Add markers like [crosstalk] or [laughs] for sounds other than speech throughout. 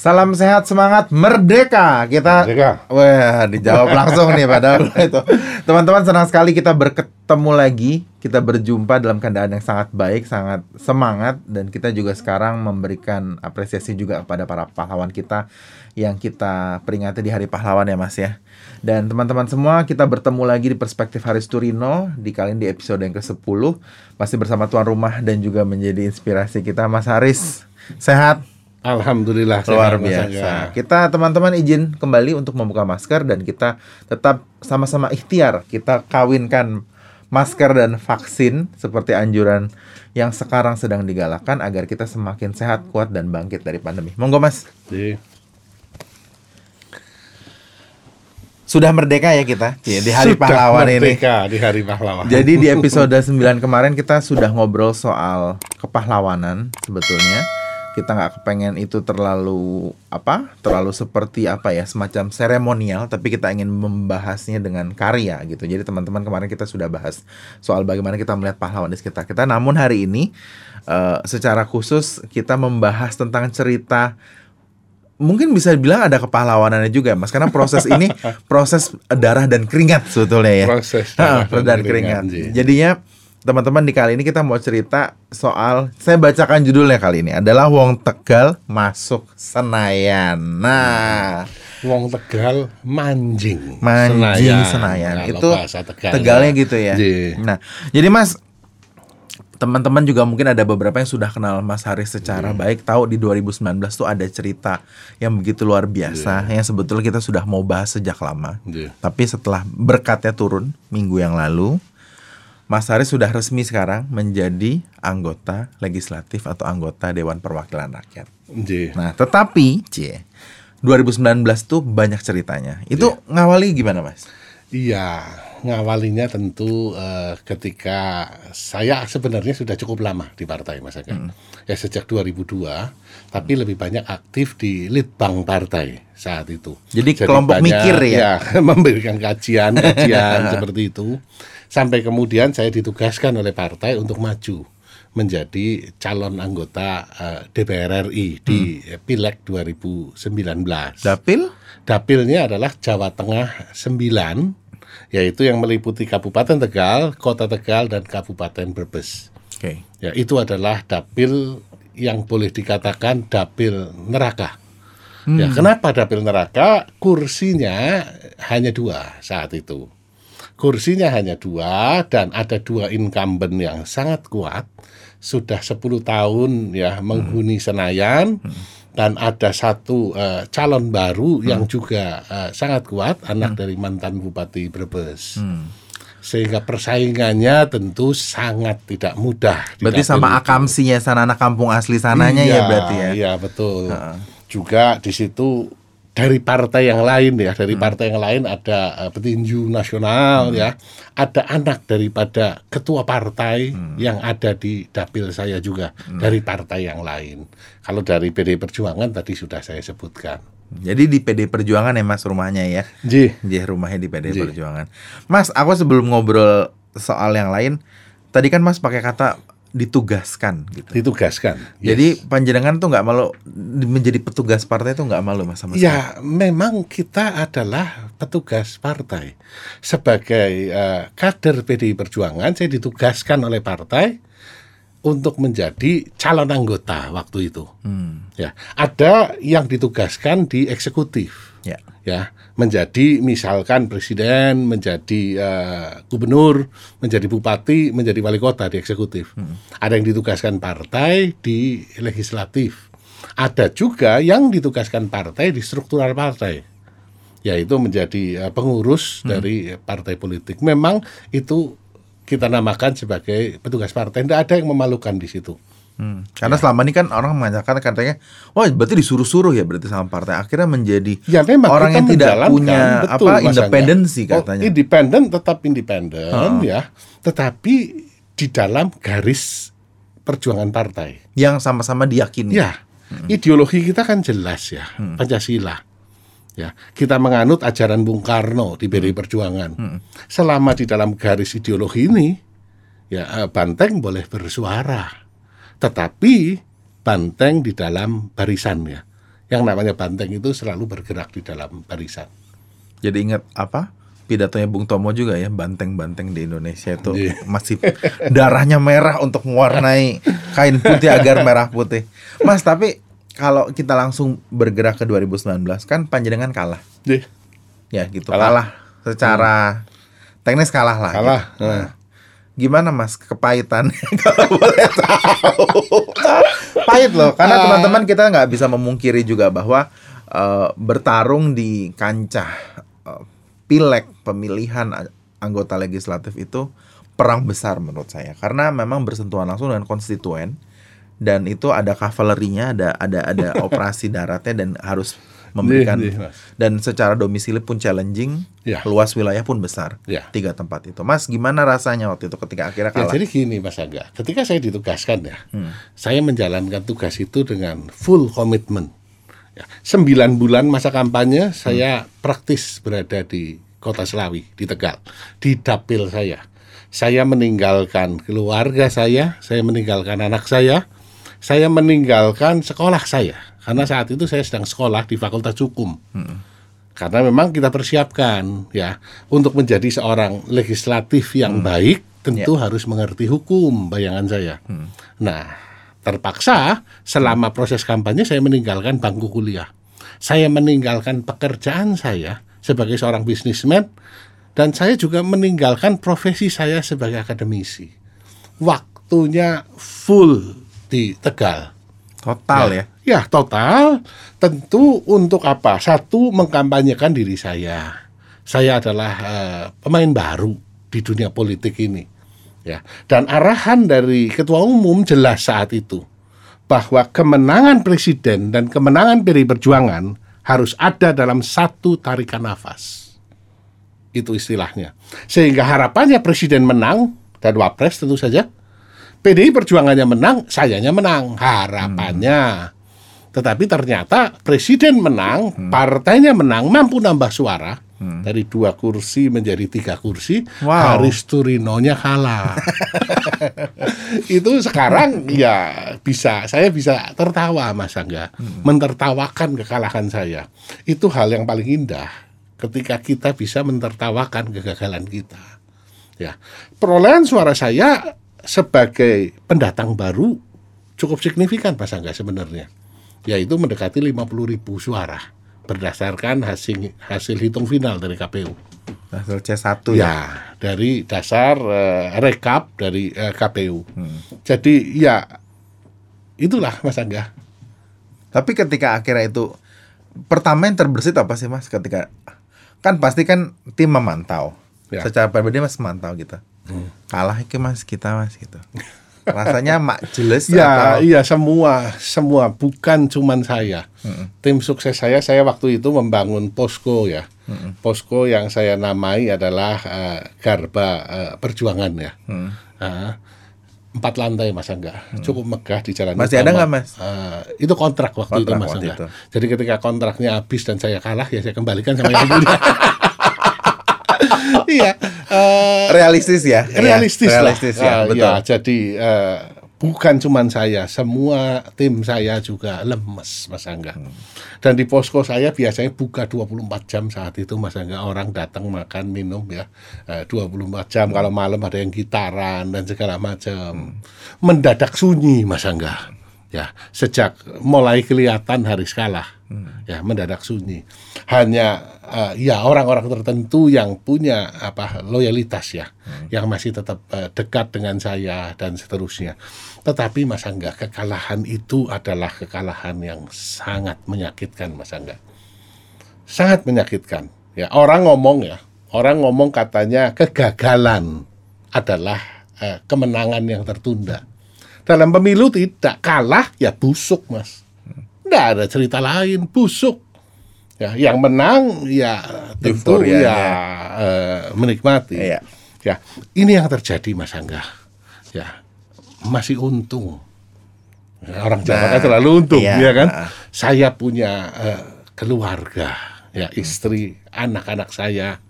Salam sehat semangat merdeka kita. Merdeka. Wah dijawab langsung nih padahal [laughs] itu. Teman-teman senang sekali kita berketemu lagi, kita berjumpa dalam keadaan yang sangat baik, sangat semangat dan kita juga sekarang memberikan apresiasi juga kepada para pahlawan kita yang kita peringati di Hari Pahlawan ya Mas ya. Dan teman-teman semua kita bertemu lagi di Perspektif Haris Turino di kali ini di episode yang ke-10 masih bersama tuan rumah dan juga menjadi inspirasi kita Mas Haris. Sehat? Alhamdulillah luar biasa. Kita teman-teman izin kembali untuk membuka masker dan kita tetap sama-sama ikhtiar kita kawinkan masker dan vaksin seperti anjuran yang sekarang sedang digalakan agar kita semakin sehat, kuat dan bangkit dari pandemi. Monggo Mas. Jadi, Sudah merdeka ya kita Cie, di hari sudah pahlawan ini. merdeka di hari pahlawan. Jadi di [laughs] episode 9 kemarin kita sudah ngobrol soal kepahlawanan sebetulnya. Kita nggak kepengen itu terlalu apa? Terlalu seperti apa ya, semacam seremonial, tapi kita ingin membahasnya dengan karya gitu. Jadi teman-teman kemarin kita sudah bahas soal bagaimana kita melihat pahlawan di sekitar kita. Namun hari ini eh, secara khusus kita membahas tentang cerita mungkin bisa dibilang ada kepahlawanannya juga mas karena proses ini [laughs] proses darah dan keringat sebetulnya ya Proses Ah, darah dan dan keringat, keringat. iya. Jadinya teman-teman di kali ini kita mau cerita soal saya bacakan judulnya kali ini adalah Wong Tegal masuk Senayan. Nah, Wong Tegal manjing. Manjing Senayan. Kalau Itu bahasa Tegal, Tegalnya gitu ya. Iya. Nah, jadi Mas teman-teman juga mungkin ada beberapa yang sudah kenal Mas Haris secara baik tahu di 2019 tuh ada cerita yang begitu luar biasa yang sebetulnya kita sudah mau bahas sejak lama. Iya. Tapi setelah berkatnya turun minggu yang lalu, Mas Haris sudah resmi sekarang menjadi anggota legislatif atau anggota Dewan Perwakilan Rakyat. Iya. Nah, tetapi, C, 2019 tuh banyak ceritanya. Itu ngawali gimana, Mas? Iya, ngawalinya tentu eh, ketika saya sebenarnya sudah cukup lama di partai Mas Aga. Hmm. Ya sejak 2002, tapi lebih banyak aktif di litbang partai saat itu. Jadi kelompok mikir ya? [laughs] memberikan kajian, kajian [laughs] seperti itu. Sampai kemudian saya ditugaskan oleh partai untuk maju menjadi calon anggota eh, DPR RI di Hmm. eh, Pileg 2019. Dapil? Dapilnya adalah Jawa Tengah 9 yaitu yang meliputi Kabupaten Tegal, Kota Tegal dan Kabupaten Brebes. Oke. Ya, itu adalah dapil yang boleh dikatakan dapil neraka. Ya, kenapa dapil neraka? Kursinya hanya dua saat itu. Kursinya hanya dua dan ada dua incumbent yang sangat kuat. Sudah 10 tahun ya menghuni Senayan dan ada satu eh, calon baru yang juga eh, sangat kuat anak dari mantan Bupati Brebes. Sehingga persaingannya tentu sangat tidak mudah. Berarti sama akamsinya sana anak kampung asli sananya ya Iya, berarti ya. Iya betul. Juga di situ dari partai yang lain ya, dari Hmm. partai yang lain ada eh, petinju nasional ya, ada anak daripada ketua partai Hmm. yang ada di dapil saya juga dari partai yang lain. Kalau dari PD Perjuangan tadi sudah saya sebutkan. Jadi di PD Perjuangan ya Mas rumahnya ya. Ji, Jadi rumahnya di PD. Perjuangan. Mas, aku sebelum ngobrol soal yang lain, tadi kan Mas pakai kata ditugaskan gitu. ditugaskan. Jadi Yes. panjenengan tuh nggak malu menjadi petugas partai tuh nggak malu Mas sama? Ya, memang kita adalah petugas partai. Sebagai eh, kader PDI Perjuangan, saya ditugaskan oleh partai untuk menjadi calon anggota waktu itu. Hmm, Ya, ada yang ditugaskan di eksekutif. Ya. Ya, menjadi misalkan presiden, menjadi eh, gubernur, menjadi bupati, menjadi wali kota di eksekutif. Ada yang ditugaskan partai di legislatif. Ada juga yang ditugaskan partai di struktural partai. Yaitu menjadi eh, pengurus dari partai politik. Memang itu kita namakan sebagai petugas partai. Tidak ada yang memalukan di situ. Hmm. Karena Ya. selama ini kan orang mengatakan katanya, wah berarti disuruh-suruh ya berarti sama partai. Akhirnya menjadi Ya memang orang yang tidak punya betul, apa independensi Oh, katanya. independen tetap independen ya, tetapi di dalam garis perjuangan partai. yang sama-sama diyakini. Ya, ideologi kita kan jelas ya, Pancasila. Ya, kita menganut ajaran Bung Karno di PDI Perjuangan. Selama di dalam garis ideologi ini, ya eh, Banteng boleh bersuara, tetapi Banteng di dalam barisan ya, Yang namanya banteng itu selalu bergerak di dalam barisan. Jadi ingat apa? Pidatonya Bung Tomo juga ya, banteng-banteng di Indonesia itu Iya. masih darahnya merah untuk mewarnai kain putih agar merah putih. Mas, tapi kalau kita langsung bergerak ke 2019 kan panjenengan kalah. Deh, Ya gitu, Kalah. kalah, secara teknis kalah lah. kalah. gitu. Nah, gimana Mas kepahitan [laughs] kalau boleh tahu? Pahit loh, karena Ah. teman-teman kita nggak bisa memungkiri juga bahwa eh, bertarung di kancah eh, pileg pemilihan anggota legislatif itu perang besar menurut saya karena memang bersentuhan langsung dengan konstituen dan itu ada kavalerinya, ada ada ada [laughs] operasi daratnya dan harus memberikan Nih, nih, Mas. dan secara domisili pun challenging, Ya. luas wilayah pun besar. Ya. Tiga tempat itu. Mas, gimana rasanya waktu itu ketika akhirnya Ya, kalah? jadi gini Mas Angga, ketika saya ditugaskan ya, Hmm. saya menjalankan tugas itu dengan full komitmen. Ya, sembilan bulan masa kampanye saya praktis berada di kota Selawi, di Tegal, di dapil saya. Saya meninggalkan keluarga saya, saya meninggalkan anak saya, saya meninggalkan sekolah saya. Karena saat itu saya sedang sekolah di Fakultas Hukum. Karena memang kita persiapkan ya untuk menjadi seorang legislatif yang baik tentu harus mengerti hukum bayangan saya. Nah, terpaksa selama proses kampanye saya meninggalkan bangku kuliah. Saya meninggalkan pekerjaan saya sebagai seorang bisnismen dan saya juga meninggalkan profesi saya sebagai akademisi. Waktunya full di Tegal. Total ya. Ya, total tentu untuk apa? Satu mengkampanyekan diri saya. Saya adalah eh, pemain baru di dunia politik ini. Ya. Dan arahan dari ketua umum jelas saat itu bahwa kemenangan presiden dan kemenangan PDI Perjuangan harus ada dalam satu tarikan nafas. Itu istilahnya. Sehingga harapannya presiden menang dan wapres tentu saja PDI perjuangannya menang, sayanya menang, harapannya. Tetapi ternyata presiden menang, partainya menang, mampu nambah suara dari dua kursi menjadi tiga kursi. Wow. Haris Turinonya kalah. [laughs] Itu sekarang ya bisa, saya bisa tertawa Mas Angga, mentertawakan kekalahan saya. Itu hal yang paling indah ketika kita bisa mentertawakan kegagalan kita. Ya, perolehan suara saya sebagai pendatang baru cukup signifikan Mas Angga sebenarnya. Yaitu mendekati 50 ribu suara berdasarkan hasil hasil hitung final dari KPU. Hasil C1 ya. Ya, dari dasar eh, rekap dari eh, KPU. Jadi ya itulah Mas Angga. Tapi ketika akhirnya itu pertama yang terbersit apa sih Mas ketika kan pasti kan tim memantau. Ya. Secara pribadi Mas memantau gitu. Kalah iki Mas kita Mas gitu. [laughs] Rasanya [laughs] mak jelas Ya, atau iya semua, semua bukan cuman saya. Tim sukses saya, saya waktu itu membangun posko ya. Posko yang saya namai adalah eh, Garba eh, Perjuangan ya. Ah, empat lantai Mas Angga, cukup megah di jalan. Masih ada utama. nggak, Mas? Eh, itu kontrak waktu itu Kontrak Mas waktu Angga. itu. Jadi ketika kontraknya habis dan saya kalah ya saya kembalikan sama yang punya. [laughs] Iya. Eh, realistis ya. realistis, Iya, lah. realistis ya, Ah, betul. ya, jadi eh, bukan cuman saya, semua tim saya juga lemes, Mas Angga. Hmm. Dan di posko saya biasanya buka 24 jam saat itu, Mas Angga. Orang datang makan, minum ya, eh, 24 jam. Kalau malam ada yang gitaran dan segala macam. Mendadak sunyi, Mas Angga. Ya, sejak mulai kelihatan hari kalah, ya mendadak sunyi. Hanya eh, ya orang-orang tertentu yang punya apa loyalitas ya, yang masih tetap eh, dekat dengan saya dan seterusnya. Tetapi Mas Angga, kekalahan itu adalah kekalahan yang sangat menyakitkan, Mas Angga. Sangat menyakitkan. Ya, orang ngomong ya, orang ngomong katanya kegagalan adalah eh, kemenangan yang tertunda. Dalam pemilu tidak kalah ya busuk, Mas. Tidak ada cerita lain, busuk. Ya, yang menang ya tentu ya eh, menikmati. Iya. Ya, ini yang terjadi Mas Angga. Ya, masih untung. Ya, orang Jawa kan Nah, selalu untung, iya. ya kan? Ah. Saya punya eh, keluarga, ya istri, anak-anak saya,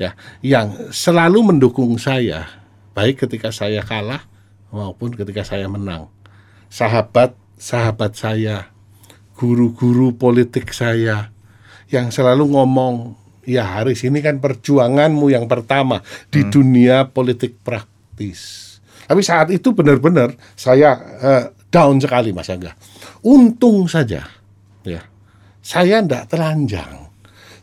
ya, yang selalu mendukung saya, baik ketika saya kalah maupun ketika saya menang. Sahabat, sahabat saya, guru-guru politik saya yang selalu ngomong, ya Haris ini kan perjuanganmu yang pertama di dunia politik praktis. Tapi saat itu benar-benar saya eh, down sekali Mas Angga. Untung saja ya. Saya ndak telanjang.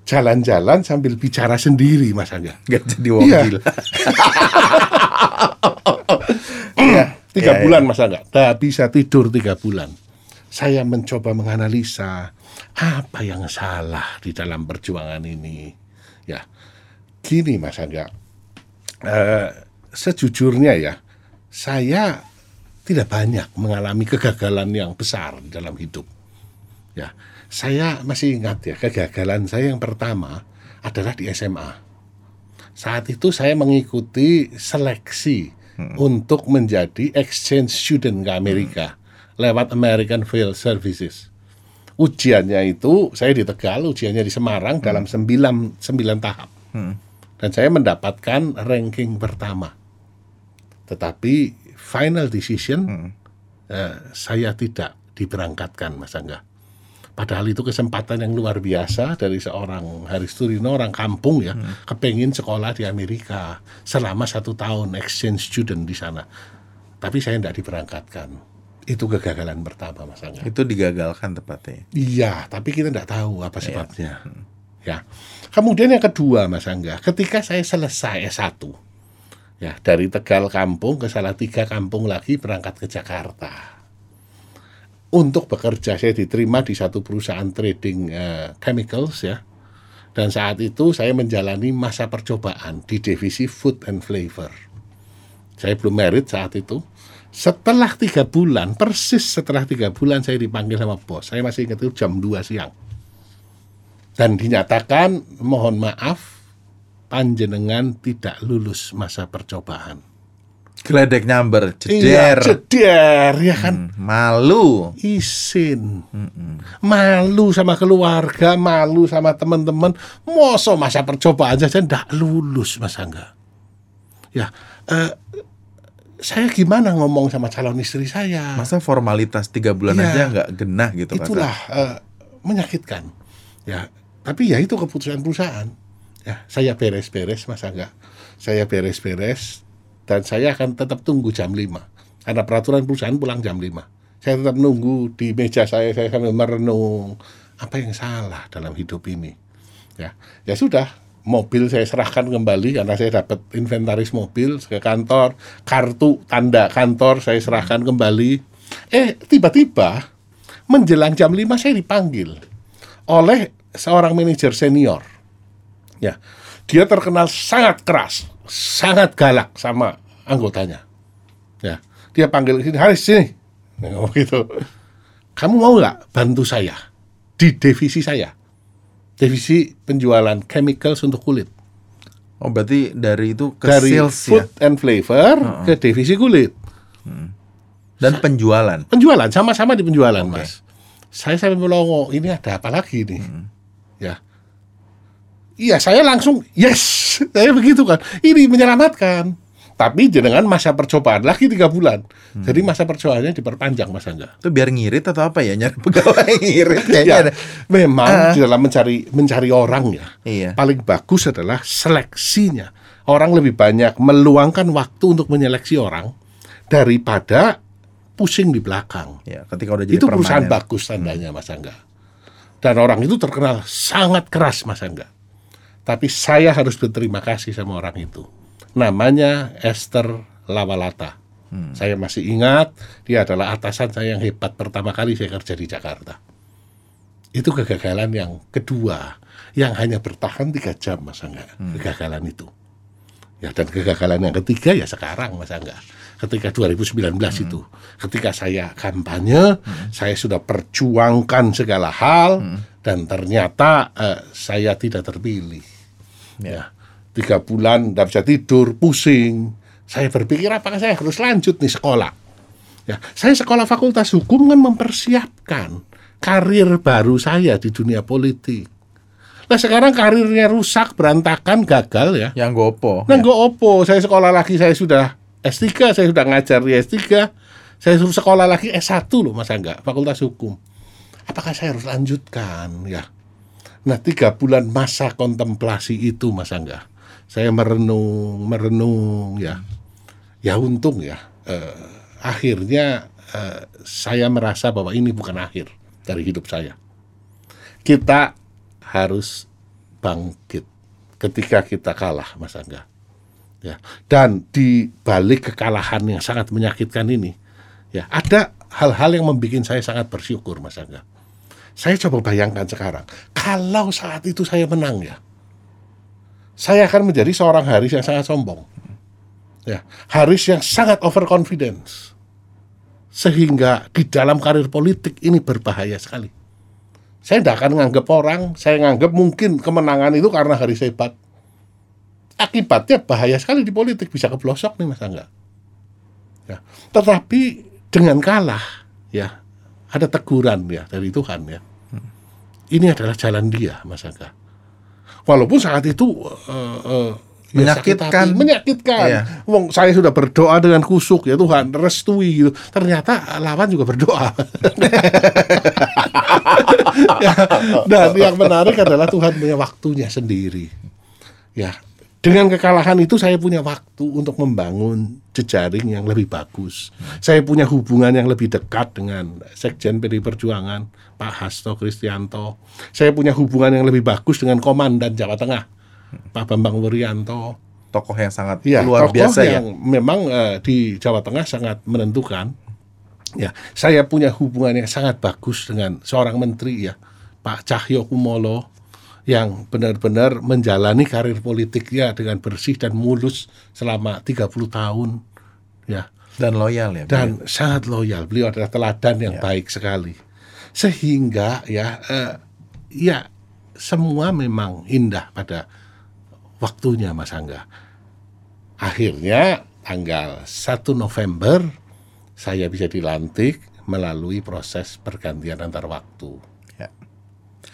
Jalan-jalan sambil bicara sendiri Mas Angga. Gak jadi wong Iya. gila. [laughs] Tiga Iya, bulan Mas Angga. Tak bisa tidur tiga bulan. Saya mencoba menganalisa apa yang salah di dalam perjuangan ini. Ya, gini Mas Angga. Eh, sejujurnya ya, saya tidak banyak mengalami kegagalan yang besar dalam hidup. Ya, saya masih ingat ya kegagalan saya yang pertama adalah di SMA. Saat itu saya mengikuti seleksi untuk menjadi exchange student ke Amerika lewat American Field Services. Ujiannya itu saya di Tegal, ujiannya di Semarang dalam sembilan, sembilan tahap. Dan saya mendapatkan ranking pertama. Tetapi final decision eh, saya tidak diberangkatkan Mas Angga. Padahal itu kesempatan yang luar biasa dari seorang Haris Turino, orang kampung ya, kepengin sekolah di Amerika selama satu tahun exchange student di sana. Tapi saya tidak diberangkatkan. Itu kegagalan pertama, Mas Angga. Itu digagalkan tepatnya. Iya, tapi kita tidak tahu apa sebabnya. Ya. Kemudian yang kedua, Mas Angga, ketika saya selesai S1, ya dari Tegal kampung ke Salatiga kampung lagi berangkat ke Jakarta. Untuk bekerja saya diterima di satu perusahaan trading eh, chemicals ya. Dan saat itu saya menjalani masa percobaan di divisi food and flavor. Saya belum merit saat itu. Setelah tiga bulan, persis setelah tiga bulan saya dipanggil sama bos. Saya masih ingat itu jam 2 siang. Dan dinyatakan, mohon maaf, panjenengan tidak lulus masa percobaan. Geledek nyamber, Iya, jeder. jeder, ya kan? Hmm, Malu. Isin. Malu sama keluarga, malu sama teman-teman. Mosok masa percobaan saja tidak lulus, Mas Angga. Ya, eh, saya gimana ngomong sama calon istri saya? Masa formalitas tiga bulan Iya. aja nggak genah gitu itulah eh, menyakitkan ya tapi ya itu keputusan perusahaan ya saya beres-beres mas Angga saya beres-beres dan saya akan tetap tunggu jam 5 karena peraturan perusahaan pulang jam 5 saya tetap nunggu di meja saya saya sambil merenung. Apa yang salah dalam hidup ini? Ya ya sudah. Mobil saya serahkan kembali karena saya dapat inventaris mobil ke kantor. Kartu tanda kantor saya serahkan kembali. Eh tiba-tiba menjelang jam 5 saya dipanggil oleh seorang manajer senior. Ya dia terkenal sangat keras sangat galak sama anggotanya. Ya dia panggil sini Haris sini. Ngomong [laughs] gitu. Kamu mau nggak bantu saya di divisi saya? Divisi penjualan chemicals untuk kulit. Oh berarti dari itu ke dari sales food ya and flavor ke divisi kulit. Dan penjualan. penjualan sama-sama di penjualan mas. Saya sampai melongo ini ada apa lagi nih ya. Iya saya langsung yes. [laughs] Saya begitu kan. Ini menyelamatkan tapi dengan masa percobaan lagi tiga bulan jadi masa percobaannya diperpanjang mas Angga Itu biar ngirit atau apa ya nyari pegawai [laughs] ngirit kayaknya ya, ada. memang Ah. di dalam mencari mencari orang ya Iya. paling bagus adalah seleksinya orang lebih banyak meluangkan waktu untuk menyeleksi orang daripada pusing di belakang Ya, ketika udah jadi itu perusahaan permanen. bagus tandanya Mas Angga. Dan orang itu terkenal sangat keras Mas Angga. Tapi saya harus berterima kasih sama orang itu. Namanya Esther Lawalata. Saya masih ingat dia adalah atasan saya yang hebat pertama kali saya kerja di Jakarta. Itu kegagalan yang kedua yang hanya bertahan tiga jam Mas Angga. Kegagalan itu. Ya dan kegagalan yang ketiga ya sekarang Mas Angga. Ketika 2019 itu, ketika saya kampanye, saya sudah perjuangkan segala hal dan ternyata eh, saya tidak terpilih. Ya, tiga bulan tidak bisa tidur, pusing. Saya berpikir apakah saya harus lanjut nih sekolah. Ya, saya sekolah fakultas hukum kan mempersiapkan karir baru saya di dunia politik. Nah sekarang karirnya rusak, berantakan, gagal ya. Yang gopo. Nah, nggak opo. Saya sekolah lagi, saya sudah S3, saya sudah ngajar di S3. Saya suruh sekolah lagi S1 loh, Mas Angga, Fakultas Hukum. apakah saya harus lanjutkan ya nah tiga bulan masa kontemplasi itu mas Angga saya merenung merenung ya. Ya untung ya. Eh, akhirnya eh, saya merasa bahwa ini bukan akhir dari hidup saya. Kita harus bangkit ketika kita kalah mas Angga. Ya dan di balik kekalahan yang sangat menyakitkan ini ya ada hal-hal yang membuat saya sangat bersyukur Mas Angga. Saya coba bayangkan sekarang kalau saat itu saya menang ya saya akan menjadi seorang Haris yang sangat sombong ya Haris yang sangat overconfidence sehingga di dalam karir politik ini berbahaya sekali saya tidak akan menganggap orang saya menganggap mungkin kemenangan itu karena Haris hebat akibatnya bahaya sekali di politik bisa keblosok nih Mas Angga. Ya. Tetapi dengan kalah ya ada teguran ya dari Tuhan ya. Ini adalah jalan dia Mas Angga. Walaupun saat itu uh, uh, menyakitkan ya menyakitkan. Iya. Wong saya sudah berdoa dengan kusuk ya Tuhan restui gitu. Ternyata lawan juga berdoa. [laughs] ya, dan yang menarik adalah Tuhan punya waktunya sendiri. Ya, dengan kekalahan itu saya punya waktu untuk membangun jejaring yang lebih bagus. Saya punya hubungan yang lebih dekat dengan Sekjen PDI Perjuangan, Pak Hasto Kristianto. Saya punya hubungan yang lebih bagus dengan Komandan Jawa Tengah, Pak Bambang Wuryanto. Tokoh yang sangat ya, luar tokoh biasa yang ya. memang uh, di Jawa Tengah sangat menentukan. Ya, saya punya hubungan yang sangat bagus dengan seorang menteri ya, Pak Cahyo Kumolo yang benar-benar menjalani karir politiknya dengan bersih dan mulus selama 30 tahun ya. Dan loyal ya dan beliau. sangat loyal. Beliau adalah teladan yang ya. baik sekali. Sehingga ya eh, ya semua memang indah pada waktunya Mas Angga. Akhirnya tanggal 1 November saya bisa dilantik melalui proses pergantian antar waktu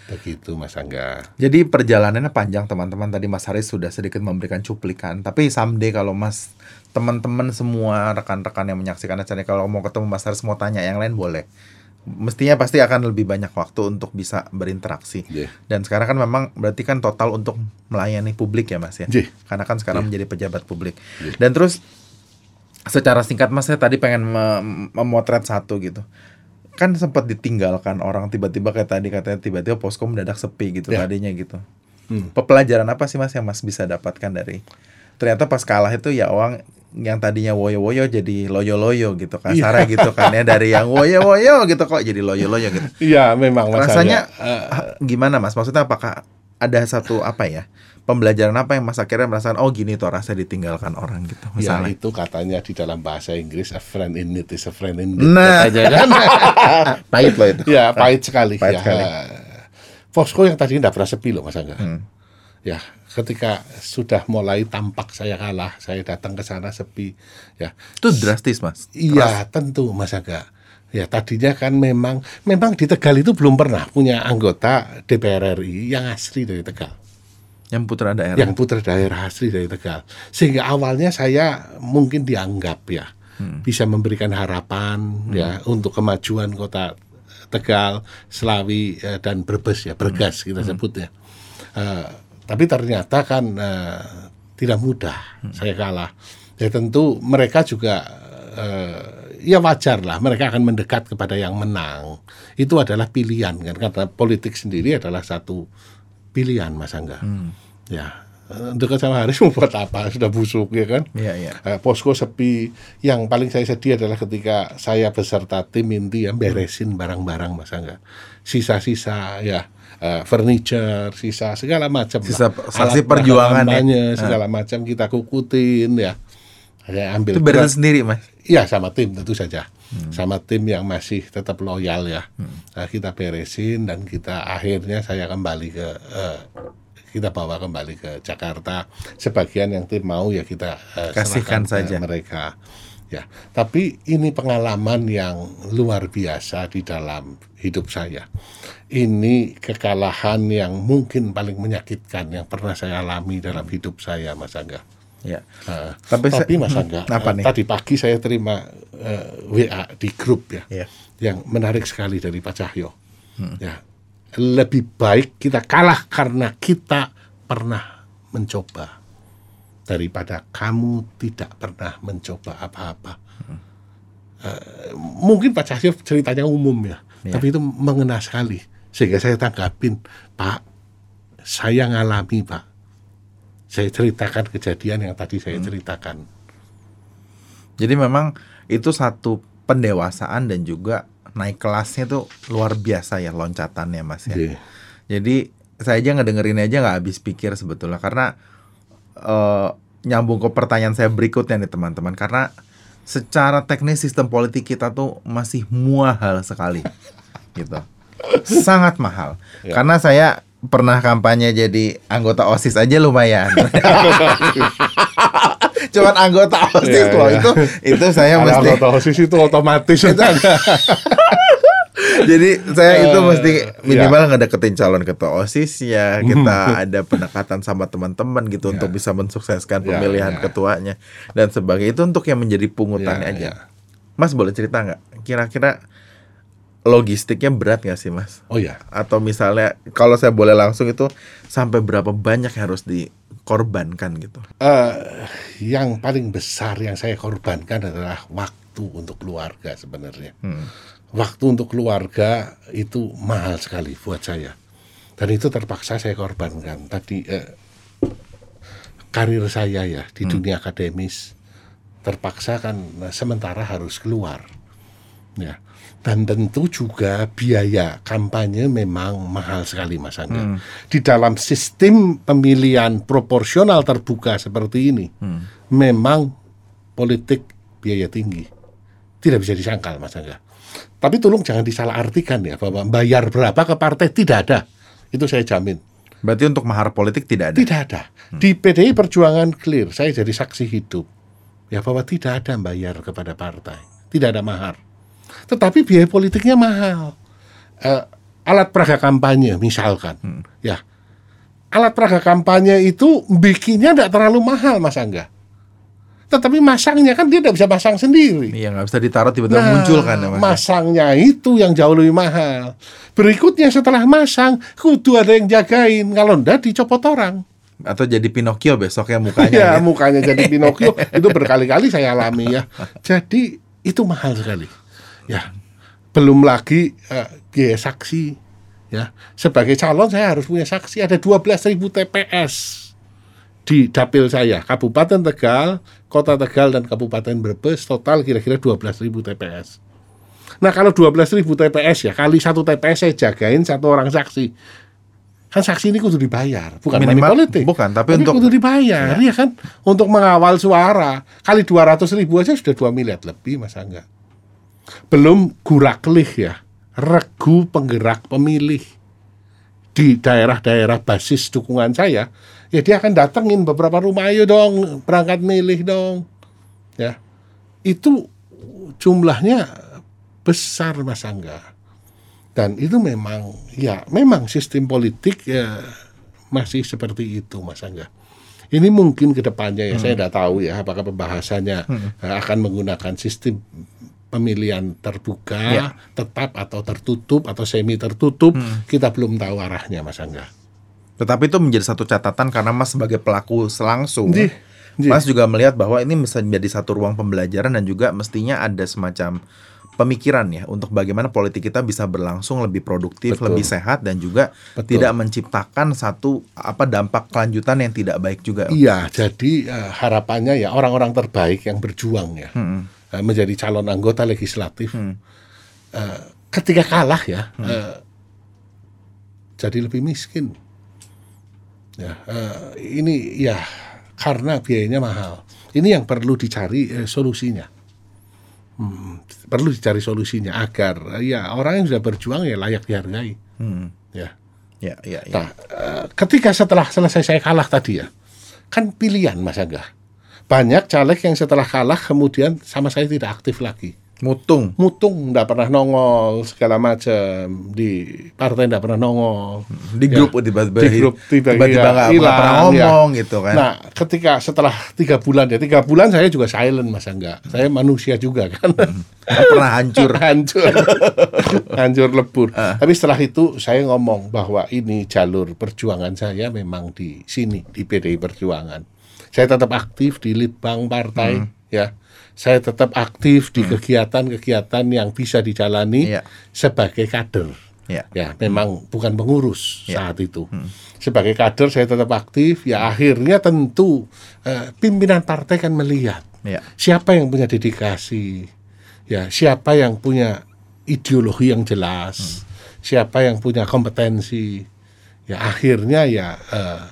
Begitu Mas Angga. Jadi perjalanannya panjang teman-teman. Tadi Mas Haris sudah sedikit memberikan cuplikan. Tapi someday kalau Mas teman-teman semua rekan-rekan yang menyaksikan acara kalau mau ketemu Mas Haris mau tanya yang lain boleh. Mestinya pasti akan lebih banyak waktu untuk bisa berinteraksi. Yeah. Dan sekarang kan memang berarti kan total untuk melayani publik ya Mas ya. Yeah. Karena kan sekarang yeah. menjadi pejabat publik. Yeah. Dan terus secara singkat Mas saya tadi pengen memotret satu gitu kan sempat ditinggalkan orang tiba-tiba kayak tadi katanya tiba-tiba posko mendadak sepi gitu ya. tadinya gitu. Hmm. Pelajaran apa sih mas yang mas bisa dapatkan dari ternyata pas kalah itu ya uang yang tadinya woyo-woyo jadi loyo-loyo gitu kan yeah. gitu kan ya dari yang woyo-woyo gitu kok jadi loyo-loyo gitu. Iya memang rasanya uh, gimana mas maksudnya apakah ada satu apa ya pembelajaran apa yang Mas akhirnya merasakan oh gini tuh rasa ditinggalkan orang gitu ya, misalnya. Ya itu katanya di dalam bahasa Inggris a friend in need is a friend in need nah. kan. [laughs] pahit loh itu. Ya pahit sekali. Pahit ya. sekali. Posko yang tadi tidak pernah sepi loh Mas Angga. Hmm. Ya ketika sudah mulai tampak saya kalah, saya datang ke sana sepi. Ya itu drastis Mas. Iya tentu Mas Angga. Ya tadinya kan memang memang di Tegal itu belum pernah punya anggota DPR RI yang asli dari Tegal. Yang putra daerah. Yang putra daerah asli dari Tegal. Sehingga awalnya saya mungkin dianggap ya hmm. bisa memberikan harapan hmm. ya untuk kemajuan kota Tegal, Selawi eh, dan Brebes ya, Bergas hmm. kita hmm. sebut ya. Uh, tapi ternyata kan uh, tidak mudah hmm. saya kalah. Ya tentu mereka juga uh, ya wajar lah mereka akan mendekat kepada yang menang. Itu adalah pilihan kan karena politik sendiri adalah satu pilihan Mas Angga. Hmm. Ya, dekat sama Haris [laughs] mau buat apa? Sudah busuk ya kan? Iya, iya. Eh, posko sepi. Yang paling saya sedih adalah ketika saya beserta tim inti yang beresin barang-barang Mas Angga. Sisa-sisa ya uh, furniture, sisa segala macam. Sisa saksi perjuangan ya. segala uh. macam kita kukutin ya. Saya ambil. Itu beres sendiri, Mas. Iya, sama tim tentu saja hmm. sama tim yang masih tetap loyal ya. Hmm. Nah, kita beresin dan kita akhirnya saya kembali ke uh, kita bawa kembali ke Jakarta. Sebagian yang tim mau ya kita uh, kasihkan saja mereka. Ya, tapi ini pengalaman yang luar biasa di dalam hidup saya. Ini kekalahan yang mungkin paling menyakitkan yang pernah saya alami dalam hidup saya, Mas Angga. Ya. Uh, tapi tapi Mas Angga, apa uh, nih? tadi pagi saya terima uh, eh, WA di grup ya, ya, yang menarik sekali dari Pak Cahyo. Ya, lebih baik kita kalah karena kita pernah mencoba daripada kamu tidak pernah mencoba apa-apa. Eh, mungkin Pak Cahyo ceritanya umum ya, Iya. tapi itu mengena sekali. Sehingga saya tanggapin, Pak, saya ngalami Pak. Saya ceritakan kejadian yang tadi saya ceritakan. Jadi memang itu satu pendewasaan dan juga naik kelasnya tuh luar biasa ya loncatannya Mas ya. Iya. Jadi saya aja ngedengerin aja nggak habis pikir sebetulnya karena eh, nyambung ke pertanyaan saya berikutnya nih teman-teman karena secara teknis sistem politik kita tuh masih muahal sekali [laughs] gitu. Sangat mahal. Ya. Karena saya pernah kampanye jadi anggota OSIS aja lumayan. [laughs] Cuman anggota OSIS Iya, loh iya. itu itu saya Kalau mesti anggota OSIS itu otomatis [laughs] Jadi saya itu Eh, mesti iya. minimal ngedeketin calon ketua OSIS ya kita [laughs] ada pendekatan sama teman-teman gitu untuk bisa mensukseskan Ya, pemilihan ya. ketuanya dan sebagainya itu untuk yang menjadi pungutannya Ya, aja. ya. Mas boleh cerita nggak? Kira-kira logistiknya berat nggak sih Mas? Oh ya, Atau misalnya kalau saya boleh langsung itu sampai berapa banyak yang harus dikorbankan gitu? Eh, yang paling besar yang saya korbankan adalah waktu untuk keluarga sebenarnya. Hmm. Waktu untuk keluarga itu mahal sekali buat saya. Dan itu terpaksa saya korbankan. Tadi eh, karir saya ya di dunia akademis terpaksa kan nah, sementara harus keluar. Ya. Dan tentu juga biaya kampanye memang mahal sekali Mas Angga. Di dalam sistem pemilihan proporsional terbuka seperti ini, memang politik biaya tinggi. Tidak bisa disangkal Mas Angga. Tapi tolong jangan disalahartikan ya bahwa bayar berapa ke partai tidak ada. Itu saya jamin. Berarti untuk mahar politik tidak ada. Tidak ada. Di PDI Perjuangan clear, saya jadi saksi hidup. Ya bahwa tidak ada bayar kepada partai. Tidak ada mahar. Tetapi biaya politiknya mahal. Eh, alat peraga kampanye misalkan. Ya. Alat peraga kampanye itu bikinnya tidak terlalu mahal Mas Angga. Tetapi masangnya kan dia tidak bisa pasang sendiri. Iya nggak bisa ditaruh tiba-tiba muncul kan ya Mas? masangnya itu yang jauh lebih mahal. Berikutnya setelah masang, kudu ada yang jagain. Kalau enggak dicopot orang. Atau jadi Pinocchio besoknya mukanya. ya, ya. mukanya jadi Pinocchio. [laughs] itu berkali-kali saya alami ya. Jadi itu mahal sekali. Ya. Belum lagi biaya saksi. Ya. Sebagai calon saya harus punya saksi ada 12.000 TPS di dapil saya, Kabupaten Tegal, Kota Tegal dan Kabupaten Brebes total kira-kira 12.000 TPS. Nah, kalau 12.000 TPS ya, kali satu TPS saya jagain satu orang saksi. Kan saksi ini kudu dibayar, bukan money Minimal- politik. bukan, tapi untuk- kudu dibayar, ya. kan? Untuk mengawal suara. Kali 200 ribu aja sudah 2 miliar lebih, Mas Angga. Belum guraklih ya, regu penggerak pemilih. Di daerah-daerah basis dukungan saya, ya dia akan datengin beberapa rumah, ayo dong berangkat milih dong, ya. Itu jumlahnya besar Mas Angga, dan itu memang ya memang sistem politik ya masih seperti itu Mas Angga. Ini mungkin ke depannya ya saya tidak tahu ya apakah pembahasannya eh, akan menggunakan sistem pemilihan terbuka, Ya. tetap atau tertutup atau semi tertutup, kita belum tahu arahnya Mas Angga. Tetapi itu menjadi satu catatan karena Mas sebagai pelaku selangsung, Nggih, nggih. Mas juga melihat bahwa ini bisa menjadi satu ruang pembelajaran dan juga mestinya ada semacam pemikiran ya untuk bagaimana politik kita bisa berlangsung lebih produktif, Betul. lebih sehat dan juga Betul. tidak menciptakan satu apa dampak kelanjutan yang tidak baik juga. Iya, jadi eh, harapannya ya orang-orang terbaik yang berjuang ya Mm-mm. eh, menjadi calon anggota legislatif. Hmm. eh, ketika kalah ya, eh, jadi lebih miskin. Ya, eh, ini ya karena biayanya mahal. Ini yang perlu dicari eh, solusinya. Hmm, perlu dicari solusinya agar ya orang yang sudah berjuang ya layak dihargai. Hmm. Ya. Ya, ya, ya. Nah, eh, ketika setelah selesai saya kalah tadi ya, kan pilihan Mas Angga. Banyak caleg yang setelah kalah kemudian sama saya tidak aktif lagi. Mutung. mutung nggak pernah nongol segala macam di partai nggak pernah nongol Di Ya. grup tiba-tiba Di grup tiba-tiba tiba-tiba nggak hilang, pernah ya. ngomong gitu kan. Nah, ketika setelah tiga bulan ya, tiga bulan saya juga silent masa enggak. Saya manusia juga kan, Nggak pernah hancur. [laughs] hancur, [laughs] hancur lebur. Tapi setelah itu saya ngomong bahwa ini jalur perjuangan saya memang di sini di PDI Perjuangan. Saya tetap aktif di litbang partai, ya. Saya tetap aktif di kegiatan-kegiatan yang bisa dijalani Iya. sebagai kader. Ya. Ya, memang bukan pengurus Ya. saat itu. Sebagai kader saya tetap aktif. Ya, akhirnya tentu eh, pimpinan partai kan melihat Ya. siapa yang punya dedikasi, ya, siapa yang punya ideologi yang jelas, siapa yang punya kompetensi. Ya, akhirnya ya eh,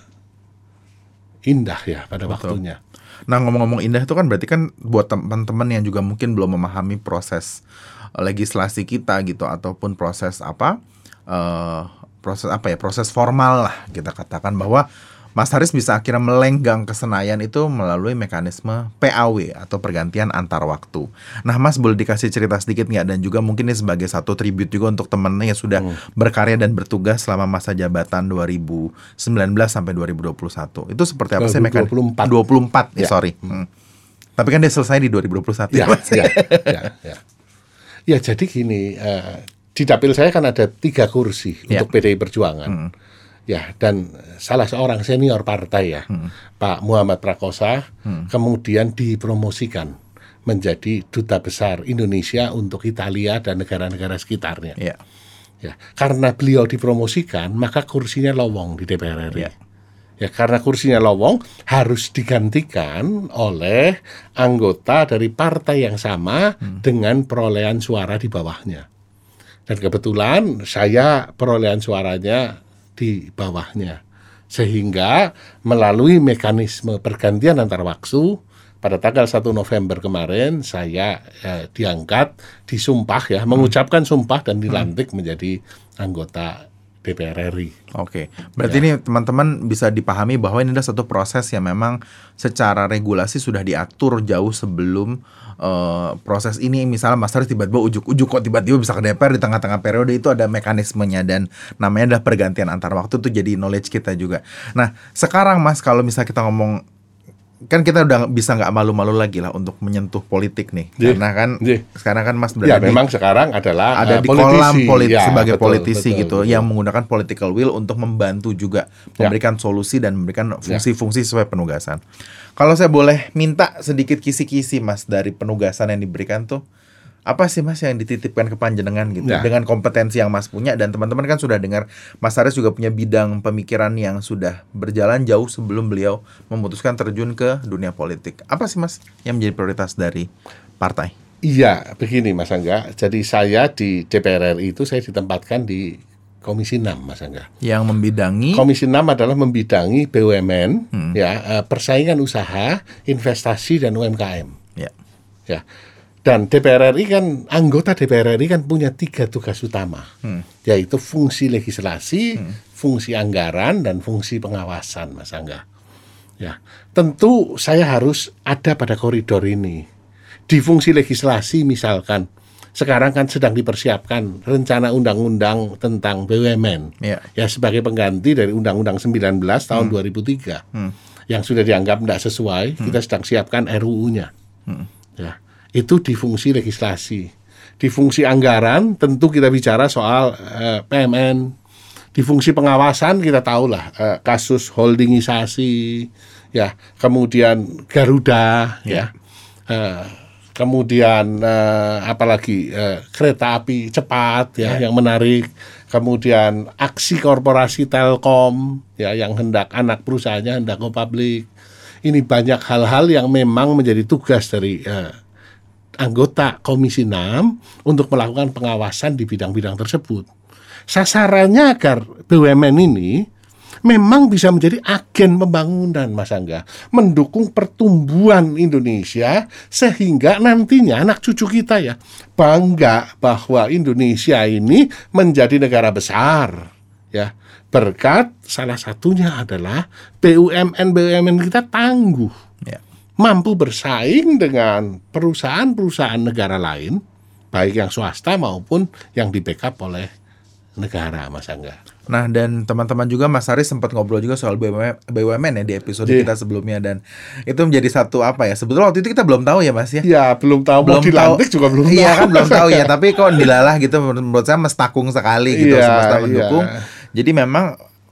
indah ya pada waktunya. Nah ngomong-ngomong indah itu kan berarti kan buat teman-teman yang juga mungkin belum memahami proses eh, legislasi kita gitu ataupun proses apa eh proses apa ya proses formal lah kita katakan bahwa Mas Haris bisa akhirnya melenggang ke Senayan itu melalui mekanisme PAW atau pergantian antar waktu. Nah Mas boleh dikasih cerita sedikit nggak dan juga mungkin ini sebagai satu tribute juga untuk temennya yang sudah berkarya dan bertugas selama masa jabatan 2019 sampai 2021. Itu seperti apa sih mekanisme? 2024. 24 ya, Ya. sorry. Hmm. Tapi kan dia selesai di 2021 Ya, Mas. ya, ya, ya. Ya, jadi gini, eh, di dapil saya kan ada tiga kursi Ya. untuk PDI Perjuangan. Ya, dan salah seorang senior partai ya, Pak Muhammad Prakosa, kemudian dipromosikan menjadi duta besar Indonesia untuk Italia dan negara-negara sekitarnya. Ya. Ya, karena beliau dipromosikan, maka kursinya lowong di DPR RI. Ya. Ya, karena kursinya lowong harus digantikan oleh anggota dari partai yang sama dengan perolehan suara di bawahnya. Dan kebetulan saya perolehan suaranya di bawahnya. Sehingga melalui mekanisme pergantian antar waktu pada tanggal 1 November kemarin saya eh, diangkat, disumpah ya, mengucapkan sumpah dan dilantik menjadi anggota DPR RI. Oke, berarti ini teman-teman bisa dipahami bahwa ini adalah satu proses yang memang secara regulasi sudah diatur jauh sebelum eh, proses ini. Misalnya Mas Haris tiba-tiba ujuk-ujuk kok tiba-tiba bisa ke DPR di tengah-tengah periode itu ada mekanismenya dan namanya adalah pergantian antar waktu itu jadi knowledge kita juga. Nah, sekarang Mas kalau misalnya kita ngomong kan kita udah bisa nggak malu-malu lagi lah untuk menyentuh politik nih, Iya. karena kan Iya. sekarang kan Mas Ya berada di memang sekarang adalah ada eh, di politisi. kolam politik Ya, sebagai betul, politisi betul, gitu betul. yang menggunakan political will untuk membantu juga Ya. memberikan solusi dan memberikan fungsi-fungsi sesuai penugasan. Kalau saya boleh minta sedikit kisi-kisi Mas dari penugasan yang diberikan tuh apa sih Mas yang dititipkan ke panjenengan gitu Ya. dengan kompetensi yang Mas punya dan teman-teman kan sudah dengar Mas Haris juga punya bidang pemikiran yang sudah berjalan jauh sebelum beliau memutuskan terjun ke dunia politik. Apa sih Mas yang menjadi prioritas dari partai? Iya, begini Mas Angga. Jadi saya di DPR RI itu saya ditempatkan di Komisi 6 Mas Angga. Yang membidangi Komisi 6 adalah membidangi BUMN, Hmm. ya, eh, persaingan usaha, investasi dan UMKM. ya. Ya. Dan DPR RI kan anggota DPR RI kan punya tiga tugas utama, Hmm. yaitu fungsi legislasi, fungsi anggaran dan fungsi pengawasan, Mas Angga. Ya, tentu saya harus ada pada koridor ini. Di fungsi legislasi misalkan, sekarang kan sedang dipersiapkan rencana undang-undang tentang BUMN Ya. ya sebagai pengganti dari Undang-Undang 19 tahun 2003 yang sudah dianggap tidak sesuai, kita sedang siapkan RUU-nya. Ya, itu di fungsi legislasi. Di fungsi anggaran tentu kita bicara soal eh, PMN. Di fungsi pengawasan kita tahulah eh, kasus holdingisasi, ya, kemudian Garuda, ya, Eh, kemudian eh, apalagi eh, kereta api cepat, ya, yang menarik. Kemudian aksi korporasi Telkom, ya, yang hendak anak perusahaannya hendak go public. Ini banyak hal-hal yang memang menjadi tugas dari eh, anggota Komisi 6 untuk melakukan pengawasan di bidang-bidang tersebut. Sasarannya agar BUMN ini memang bisa menjadi agen pembangunan Mas Angga, mendukung pertumbuhan Indonesia sehingga nantinya anak cucu kita ya bangga bahwa Indonesia ini menjadi negara besar ya. Berkat salah satunya adalah BUMN BUMN kita tangguh. Mampu bersaing dengan perusahaan-perusahaan negara lain baik yang swasta maupun yang di backup oleh negara Mas Angga. Nah dan teman-teman juga Mas Haris sempat ngobrol juga soal BUMN, BUMN ya di episode Iya. kita sebelumnya dan itu menjadi satu apa ya sebetulnya waktu itu kita belum tahu ya Mas ya Ya belum tahu belum mau dilantik juga belum iya tahu. kan belum tahu ya [laughs] tapi kok dilalah gitu menurut saya mestakung sekali gitu Iya, semesta iya. mendukung jadi memang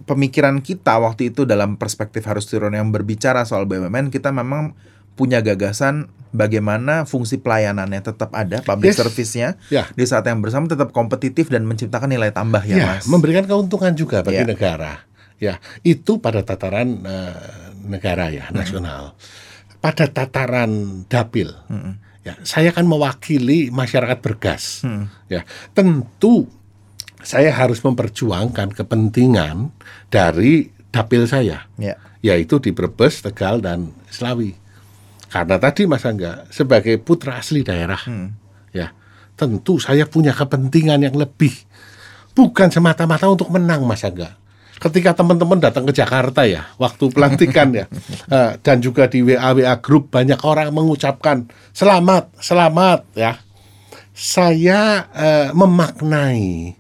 pemikiran kita waktu itu dalam perspektif harus turun yang berbicara soal BUMN kita memang punya gagasan bagaimana fungsi pelayanannya tetap ada public Yes. service-nya Ya. di saat yang bersama tetap kompetitif dan menciptakan nilai tambah ya, Ya, Mas memberikan keuntungan juga bagi Ya. negara. Ya, itu pada tataran eh, negara ya, nasional. Pada tataran dapil. Ya, saya kan mewakili masyarakat bergas. Ya, tentu saya harus memperjuangkan kepentingan dari dapil saya, ya yaitu di Brebes, Tegal dan Selawi. Karena tadi Mas Angga sebagai putra asli daerah, ya tentu saya punya kepentingan yang lebih, bukan semata-mata untuk menang Mas Angga. Ketika teman-teman datang ke Jakarta ya, waktu pelantikan ya, [laughs] eh, dan juga di WA WA grup banyak orang mengucapkan selamat, selamat ya. Saya eh, memaknai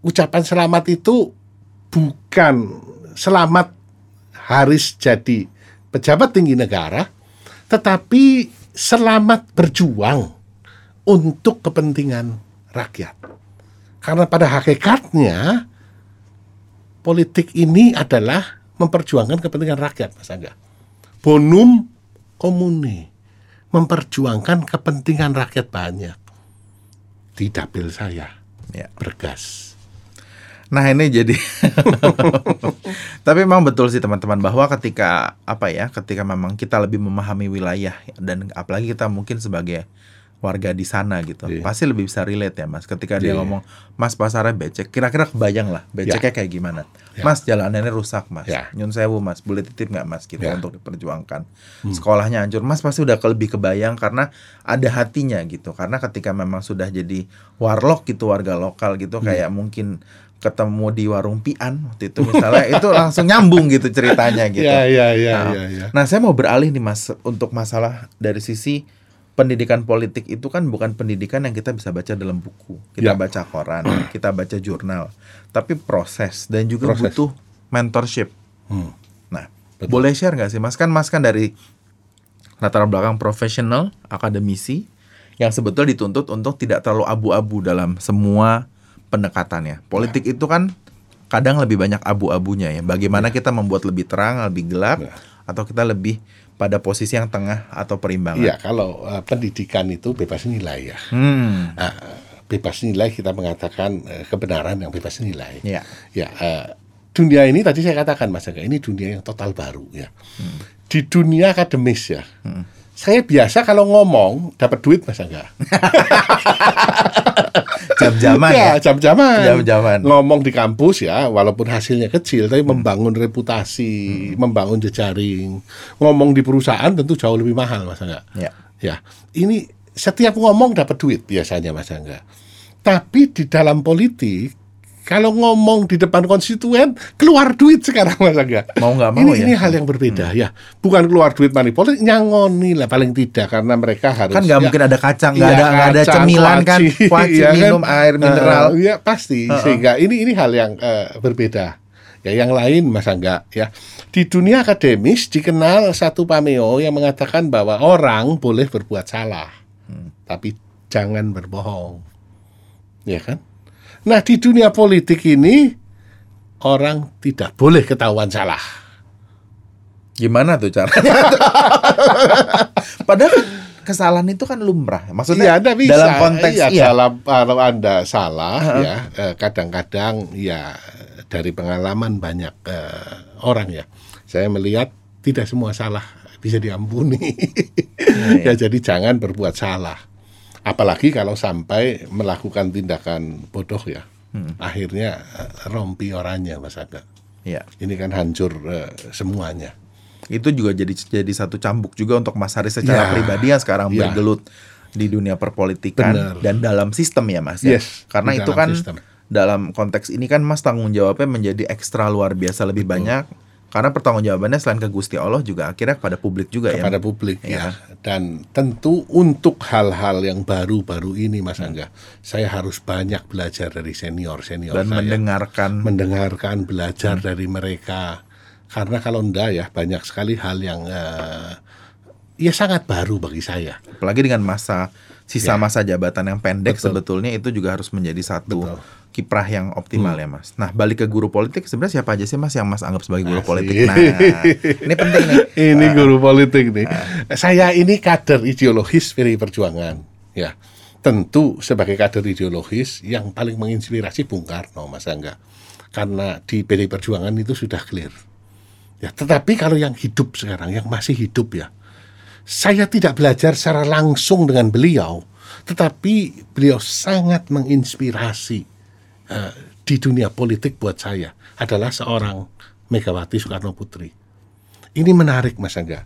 ucapan selamat itu bukan selamat Haris jadi pejabat tinggi negara, tetapi selamat berjuang untuk kepentingan rakyat. Karena pada hakikatnya politik ini adalah memperjuangkan kepentingan rakyat, Mas Angga. Bonum komune, memperjuangkan kepentingan rakyat banyak. Di dapil saya, ya bergas. Nah ini jadi [laughs] Tapi memang betul sih teman-teman bahwa ketika apa ya ketika memang kita lebih memahami wilayah dan apalagi kita mungkin sebagai warga di sana gitu Iya. pasti lebih bisa relate ya mas ketika dia Iya. ngomong mas pasarnya becek kira-kira kebayang lah beceknya kayak gimana Ya. mas jalanannya rusak mas Ya. nyun sewu mas boleh titip nggak mas gitu Ya. untuk diperjuangkan sekolahnya hancur mas pasti udah lebih kebayang karena ada hatinya gitu karena ketika memang sudah jadi warlock gitu warga lokal gitu kayak mungkin ketemu di warung pian waktu itu misalnya itu langsung nyambung gitu ceritanya gitu. Ya, ya, ya, nah, ya, ya. nah, saya mau beralih nih Mas untuk masalah dari sisi pendidikan politik itu kan bukan pendidikan yang kita bisa baca dalam buku. Kita Ya. baca koran, [clears throat] kita baca jurnal, tapi proses dan juga Proses. butuh mentorship. Hmm. Nah, Betul. boleh share nggak sih Mas? Kan Mas kan dari latar belakang profesional, akademisi yang sebetulnya dituntut untuk tidak terlalu abu-abu dalam semua pendekatannya. Politik itu kan kadang lebih banyak abu-abunya ya. Bagaimana kita membuat lebih terang, lebih gelap Ya. atau kita lebih pada posisi yang tengah atau perimbangan. Iya, kalau eh, pendidikan itu bebas nilai ya. Hmm. Nah, bebas nilai kita mengatakan eh, kebenaran yang bebas nilai. Ya. Ya, eh, dunia ini tadi saya katakan Mas Aga, ini dunia yang total baru ya. Di dunia akademis ya. Saya biasa kalau ngomong dapat duit Mas Aga. [laughs] Jam-jaman ya. ya, jam-jaman. Jam-jaman. Ngomong di kampus ya, walaupun hasilnya kecil, tapi membangun reputasi, membangun jejaring. Ngomong di perusahaan tentu jauh lebih mahal, Mas Angga. Ya. Ya, ini setiap ngomong dapat duit biasanya, Mas Angga. Tapi di dalam politik, kalau ngomong di depan konstituen, keluar duit sekarang, Mas Angga. Mau nggak mau ini, ya. Hmm. ini hal yang berbeda ya. Bukan keluar duit money politik, nyangoni lah paling tidak karena mereka harus Kan nggak ya, mungkin ada kacang, nggak Iya, ada nggak ada kacang, cemilan kan, kuaci, [laughs] kuaci iya kan? minum air mineral. Eh, Iya pasti. Sehingga ini ini hal yang eh, berbeda. Ya yang lain Mas Angga ya. Di dunia akademis dikenal satu pameo yang mengatakan bahwa orang boleh berbuat salah, tapi jangan berbohong. Ya kan? Nah, di dunia politik ini orang tidak boleh ketahuan salah. Gimana tuh caranya? [laughs] Padahal kesalahan itu kan lumrah. Maksudnya Iya, Anda bisa. dalam konteks iya, iya. dalam kalau Anda salah ya, eh, kadang-kadang ya dari pengalaman banyak eh, orang ya. Saya melihat tidak semua salah bisa diampuni. Iya, [laughs] ya jadi jangan berbuat salah. Apalagi kalau sampai melakukan tindakan bodoh ya. Hmm. Akhirnya eh, rompi orangnya Mas Aga. Iya. Ini kan hancur eh, semuanya. Itu juga jadi jadi satu cambuk juga untuk Mas Haris secara Ya. pribadi yang sekarang Ya. bergelut di dunia perpolitikan Benar. dan dalam sistem ya Mas ya. Yes, Karena di itu kan sistem. dalam konteks ini kan Mas tanggung jawabnya menjadi ekstra luar biasa lebih banyak Karena pertanggungjawabannya selain ke Gusti Allah juga akhirnya kepada publik juga kepada ya. publik Iya. ya. Dan tentu untuk hal-hal yang baru-baru ini Mas Angga, saya harus banyak belajar dari senior-senior Dan saya. mendengarkan mendengarkan, belajar dari mereka. Karena kalau enggak ya banyak sekali hal yang eh, ya sangat baru bagi saya. apalagi dengan masa sisa masa jabatan yang pendek Betul. sebetulnya itu juga harus menjadi satu Betul. kiprah yang optimal ya Mas. Nah, balik ke guru politik sebenarnya siapa aja sih Mas yang Mas anggap sebagai guru Asik. politik? Nah, [laughs] ini penting nih. Ini guru politik nih. Saya ini kader ideologis PDI Perjuangan. Ya, tentu sebagai kader ideologis yang paling menginspirasi Bung Karno, Mas Angga. Karena di PDI Perjuangan itu sudah clear. Ya, tetapi kalau yang hidup sekarang, yang masih hidup ya, saya tidak belajar secara langsung dengan beliau, tetapi beliau sangat menginspirasi eh, di dunia politik buat saya adalah seorang Megawati Soekarno Putri. Ini menarik Mas Angga.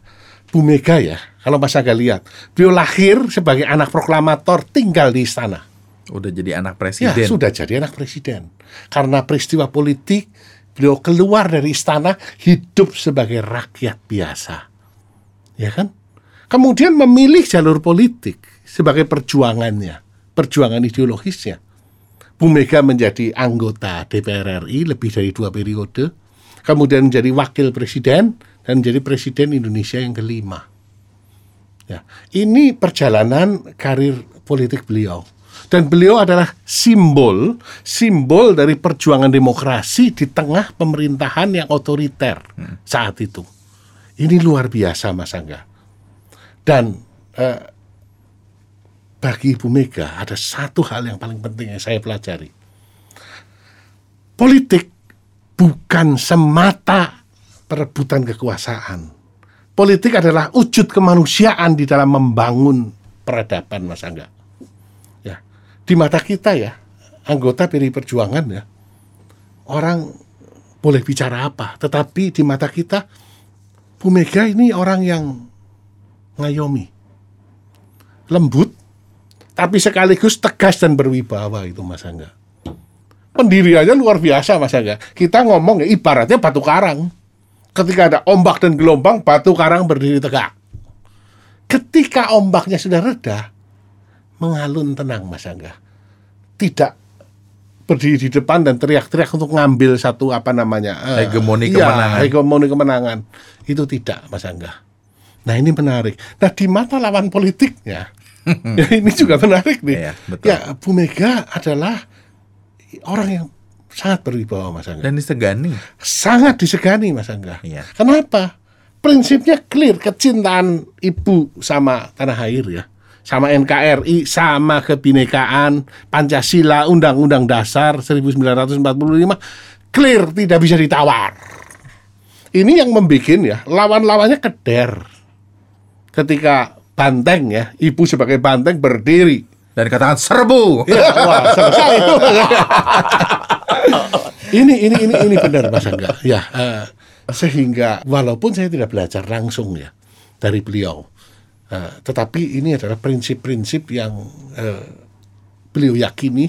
Bu Mega ya, kalau Mas Angga lihat, beliau lahir sebagai anak proklamator tinggal di istana. Udah jadi anak Ya, presiden. sudah jadi anak presiden. Karena peristiwa politik, beliau keluar dari istana hidup sebagai rakyat biasa. Ya kan? Kemudian memilih jalur politik sebagai perjuangannya, perjuangan ideologisnya. Bu Mega menjadi anggota DPR RI lebih dari dua periode, kemudian menjadi wakil presiden dan menjadi presiden Indonesia yang kelima. Ya, ini perjalanan karir politik beliau. Dan beliau adalah simbol, simbol dari perjuangan demokrasi di tengah pemerintahan yang otoriter saat itu. Ini luar biasa, Mas Angga. Dan eh, bagi Ibu Mega ada satu hal yang paling penting yang saya pelajari. Politik bukan semata perebutan kekuasaan. Politik adalah wujud kemanusiaan di dalam membangun peradaban, Mas Angga. Ya, di mata kita ya, anggota PDI Perjuangan ya, orang boleh bicara apa, tetapi di mata kita, Bu Mega ini orang yang ngayomi, lembut, tapi sekaligus tegas dan berwibawa itu Mas Angga. Pendiriannya luar biasa Mas Angga. Kita ngomong ya ibaratnya batu karang. Ketika ada ombak dan gelombang, batu karang berdiri tegak. Ketika ombaknya sudah reda, mengalun tenang Mas Angga. Tidak berdiri di depan dan teriak-teriak untuk ngambil satu apa namanya eh, Hegemoni iya, kemenangan. hegemoni kemenangan itu tidak Mas Angga. Nah ini menarik. Nah di mata lawan politiknya, [laughs] ya, ini juga menarik nih. Iya, betul. Ya Bu Mega adalah orang yang sangat berwibawa Mas Angga Dan disegani. sangat disegani Mas Angga. Iya. Kenapa? Prinsipnya clear, kecintaan ibu sama tanah air ya. Sama NKRI, sama kebinekaan, Pancasila, Undang-Undang Dasar 1945, clear tidak bisa ditawar. Ini yang membuat ya, lawan-lawannya keder. Ketika banteng ya, ibu sebagai banteng berdiri Dan katakan serbu. Ya, wah, selesai. [laughs] ini ini ini ini benar Mas Angga. Ya, eh, sehingga walaupun saya tidak belajar langsung ya dari beliau, eh, tetapi ini adalah prinsip-prinsip yang eh, beliau yakini,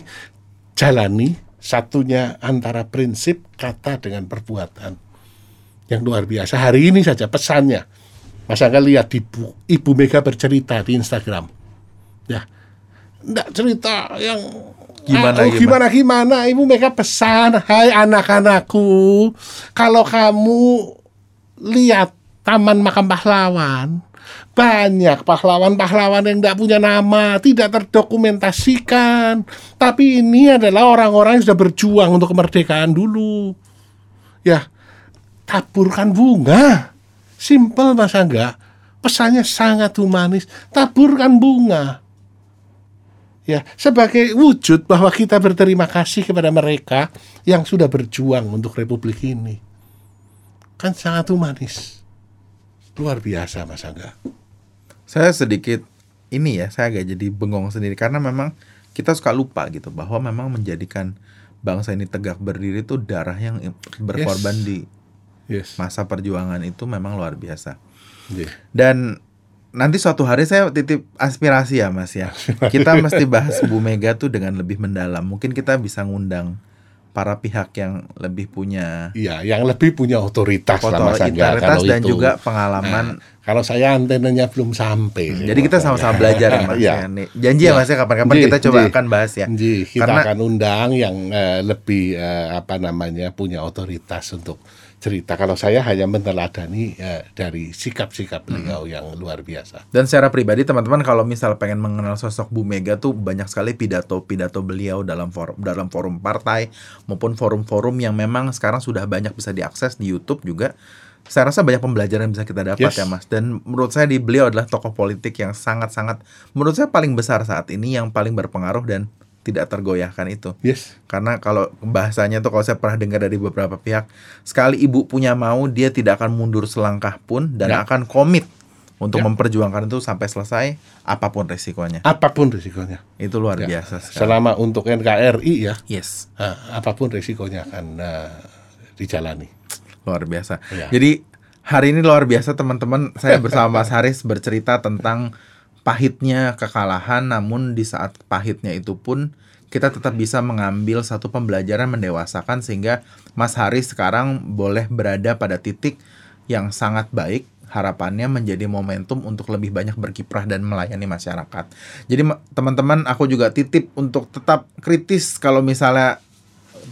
jalani satunya antara prinsip kata dengan perbuatan yang luar biasa. Hari ini saja pesannya, Mas Angga lihat ibu, ibu Mega bercerita di Instagram, ya, enggak cerita yang Gimana, oh, gimana? gimana ibu Mega pesan hai anak-anakku kalau kamu lihat taman makam pahlawan banyak pahlawan-pahlawan yang tidak punya nama tidak terdokumentasikan. Tapi ini adalah orang-orang yang sudah berjuang untuk kemerdekaan dulu. Ya. Taburkan bunga simple mas Angga. Pesannya sangat humanis. Taburkan bunga. Ya sebagai wujud bahwa kita berterima kasih kepada mereka yang sudah berjuang untuk republik ini. Kan sangat humanis. Luar biasa mas Angga. Saya sedikit ini ya, saya agak jadi bengong sendiri. Karena memang kita suka lupa gitu bahwa memang menjadikan bangsa ini tegak berdiri itu darah yang berkorban Yes. di yes masa perjuangan itu memang luar biasa. Iya. Dan nanti suatu hari saya titip aspirasi ya Mas ya. Kita mesti bahas Bu Mega tuh dengan lebih mendalam. Mungkin kita bisa ngundang para pihak yang lebih punya Iya, yang lebih punya otoritas lah Mas Angga otoritas kalau dan itu. juga pengalaman. Nah, kalau saya antenanya belum sampai. Hmm, Jadi kita sama-sama belajar ya Mas. Iya. ya. Nih, Janji ya Iya. Mas ya kapan-kapan kita coba nji. akan bahas ya. Nji, kita Karena- akan undang yang eh, lebih eh, apa namanya punya otoritas untuk cerita. Kalau saya hanya meneladani eh, dari sikap-sikap Hmm. beliau yang luar biasa. Dan secara pribadi teman-teman kalau misal pengen mengenal sosok Bu Mega tuh banyak sekali pidato-pidato beliau dalam forum dalam forum partai maupun forum-forum yang memang sekarang sudah banyak bisa diakses di YouTube juga. Saya rasa banyak pembelajaran yang bisa kita dapat Yes. ya Mas. Dan menurut saya di beliau adalah tokoh politik yang sangat-sangat menurut saya paling besar saat ini yang paling berpengaruh dan tidak tergoyahkan itu. Yes. Karena kalau bahasanya tuh kalau saya pernah dengar dari beberapa pihak, sekali ibu punya mau, dia tidak akan mundur selangkah pun dan Ya. akan komit untuk Ya. memperjuangkan itu sampai selesai apa pun resikonya. Apa pun risikonya. Itu luar Ya. biasa sekali. Selama untuk NKRI ya, Yes, eh, apa pun risikonya akan eh, dijalani. luar biasa. Ya. Jadi hari ini luar biasa teman-teman. Saya bersama Mas Haris bercerita tentang pahitnya kekalahan, namun di saat pahitnya itu pun kita tetap bisa mengambil satu pembelajaran mendewasakan sehingga Mas Haris sekarang boleh berada pada titik yang sangat baik harapannya menjadi momentum untuk lebih banyak berkiprah dan melayani masyarakat. Jadi ma- teman-teman aku juga titip untuk tetap kritis kalau misalnya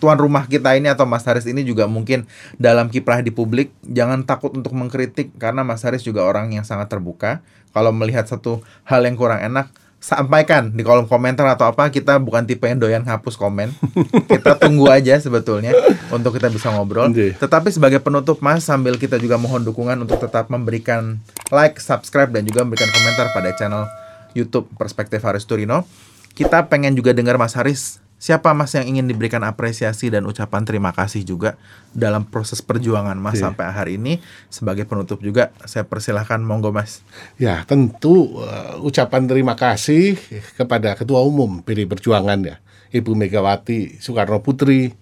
tuan rumah kita ini atau Mas Haris ini juga mungkin dalam kiprah di publik jangan takut untuk mengkritik karena Mas Haris juga orang yang sangat terbuka. Kalau melihat satu hal yang kurang enak sampaikan di kolom komentar atau apa kita bukan tipe yang doyan hapus komen. [laughs] kita tunggu aja sebetulnya untuk kita bisa ngobrol. Oke. Tetapi sebagai penutup Mas sambil kita juga mohon dukungan untuk tetap memberikan like, subscribe dan juga memberikan komentar pada channel YouTube Perspektif Haris Turino. Kita pengen juga dengar Mas Haris siapa Mas yang ingin diberikan apresiasi dan ucapan terima kasih juga dalam proses perjuangan Mas Oke. sampai hari ini sebagai penutup juga saya persilahkan monggo Mas. Ya, tentu eh, ucapan terima kasih kepada Ketua Umum PD Perjuangan ya, Ibu Megawati Soekarno Putri,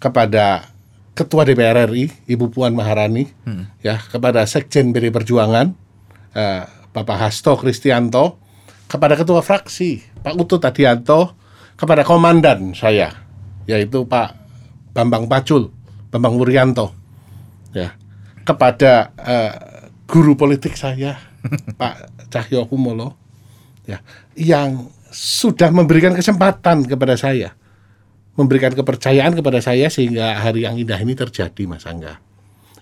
kepada Ketua DPR RI, Ibu Puan Maharani, ya, kepada Sekjen PD Perjuangan, eh, Bapak Hasto Kristianto, kepada Ketua Fraksi, Pak Utut Adianto, kepada Komandan saya, yaitu Pak Bambang Pacul, Bambang Wuryanto, ya, kepada eh, guru politik saya [laughs] Pak Cahyo Kumolo ya yang sudah memberikan kesempatan kepada saya memberikan kepercayaan kepada saya sehingga hari yang indah ini terjadi Mas Angga.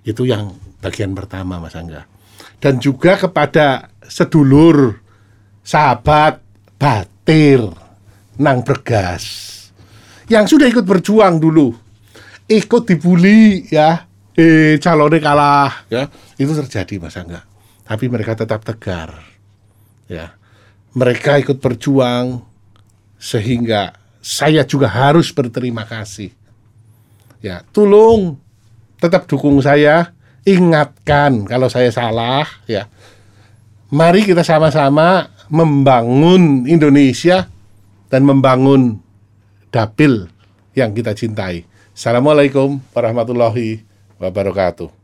Itu yang bagian pertama Mas Angga. Dan juga kepada sedulur sahabat batir nang bergas. Yang sudah ikut berjuang dulu. Ikut dibully ya. Eh calonnya kalah ya. Itu terjadi mas Angga. Tapi mereka tetap tegar ya. Mereka ikut berjuang sehingga saya juga harus berterima kasih. Ya tolong tetap dukung saya. Ingatkan kalau saya salah ya. Mari kita sama-sama membangun Indonesia dan membangun dapil yang kita cintai. Assalamualaikum warahmatullahi wabarakatuh.